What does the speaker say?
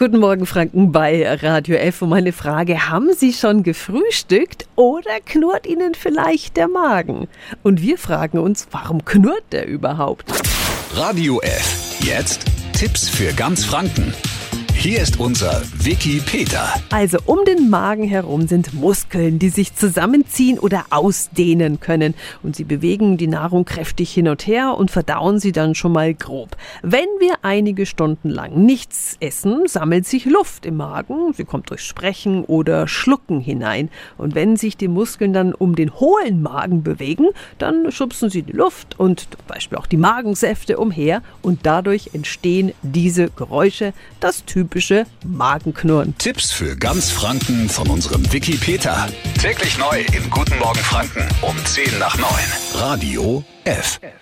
Guten Morgen, Franken bei Radio F. Und meine Frage, haben Sie schon gefrühstückt oder knurrt Ihnen vielleicht der Magen? Und wir fragen uns, warum knurrt der überhaupt? Radio F. Jetzt Tipps für ganz Franken. Hier ist unser Wiki Peter. Also um den Magen herum sind Muskeln, die sich zusammenziehen oder ausdehnen können. Und sie bewegen die Nahrung kräftig hin und her und verdauen sie dann schon mal grob. Wenn wir einige Stunden lang nichts essen, sammelt sich Luft im Magen. Sie kommt durch Sprechen oder Schlucken hinein. Und wenn sich die Muskeln dann um den hohlen Magen bewegen, dann schubsen sie die Luft und zum Beispiel auch die Magensäfte umher. Und dadurch entstehen diese Geräusche, das typische typische Magenknurren. Tipps für ganz Franken von unserem Wiki Peter. Täglich neu im Guten Morgen Franken um 10 nach 9. Radio F. F.